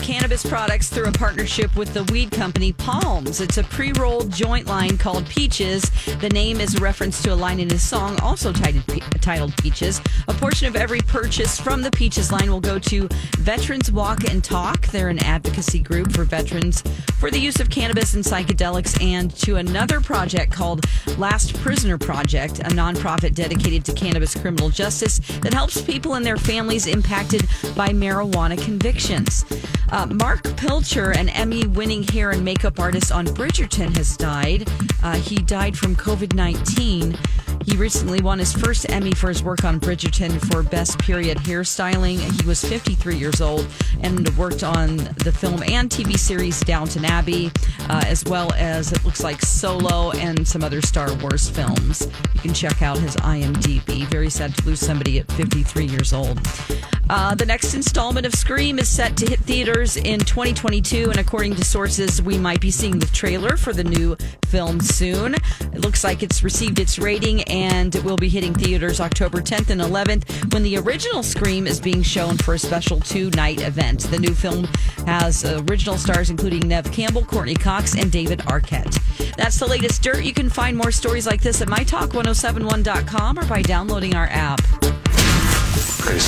cannabis products through a partnership with the weed company Palms. It's a pre rolled joint line called Peaches. The name is a reference to a line in his song, also titled, titled Peaches. A portion of every purchase from the Peaches line will go to Veterans Walk and Talk. They're an advocacy group for veterans for the use of cannabis and psychedelics, and to another project called Last Prisoner Project, a nonprofit dedicated to cannabis criminal justice that helps people and their families impacted by marijuana convictions. Uh, Mark Pilcher, an Emmy winning hair and makeup artist on Bridgerton, has died. Uh, he died from COVID 19. He recently won his first Emmy for his work on Bridgerton for Best Period Hairstyling. He was 53 years old and worked on the film and TV series Downton Abbey, uh, as well as it looks like Solo and some other Star Wars films. You can check out his IMDb. Very sad to lose somebody at 53 years old. Uh, the next installment of Scream is set to hit theaters in 2022, and according to sources, we might be seeing the trailer for the new film soon. It looks like it's received its rating and it will be hitting theaters October 10th and 11th when the original Scream is being shown for a special two night event. The new film has original stars including Neve Campbell, Courteney Cox, and David Arquette. That's the latest dirt. You can find more stories like this at mytalk1071.com or by downloading our app.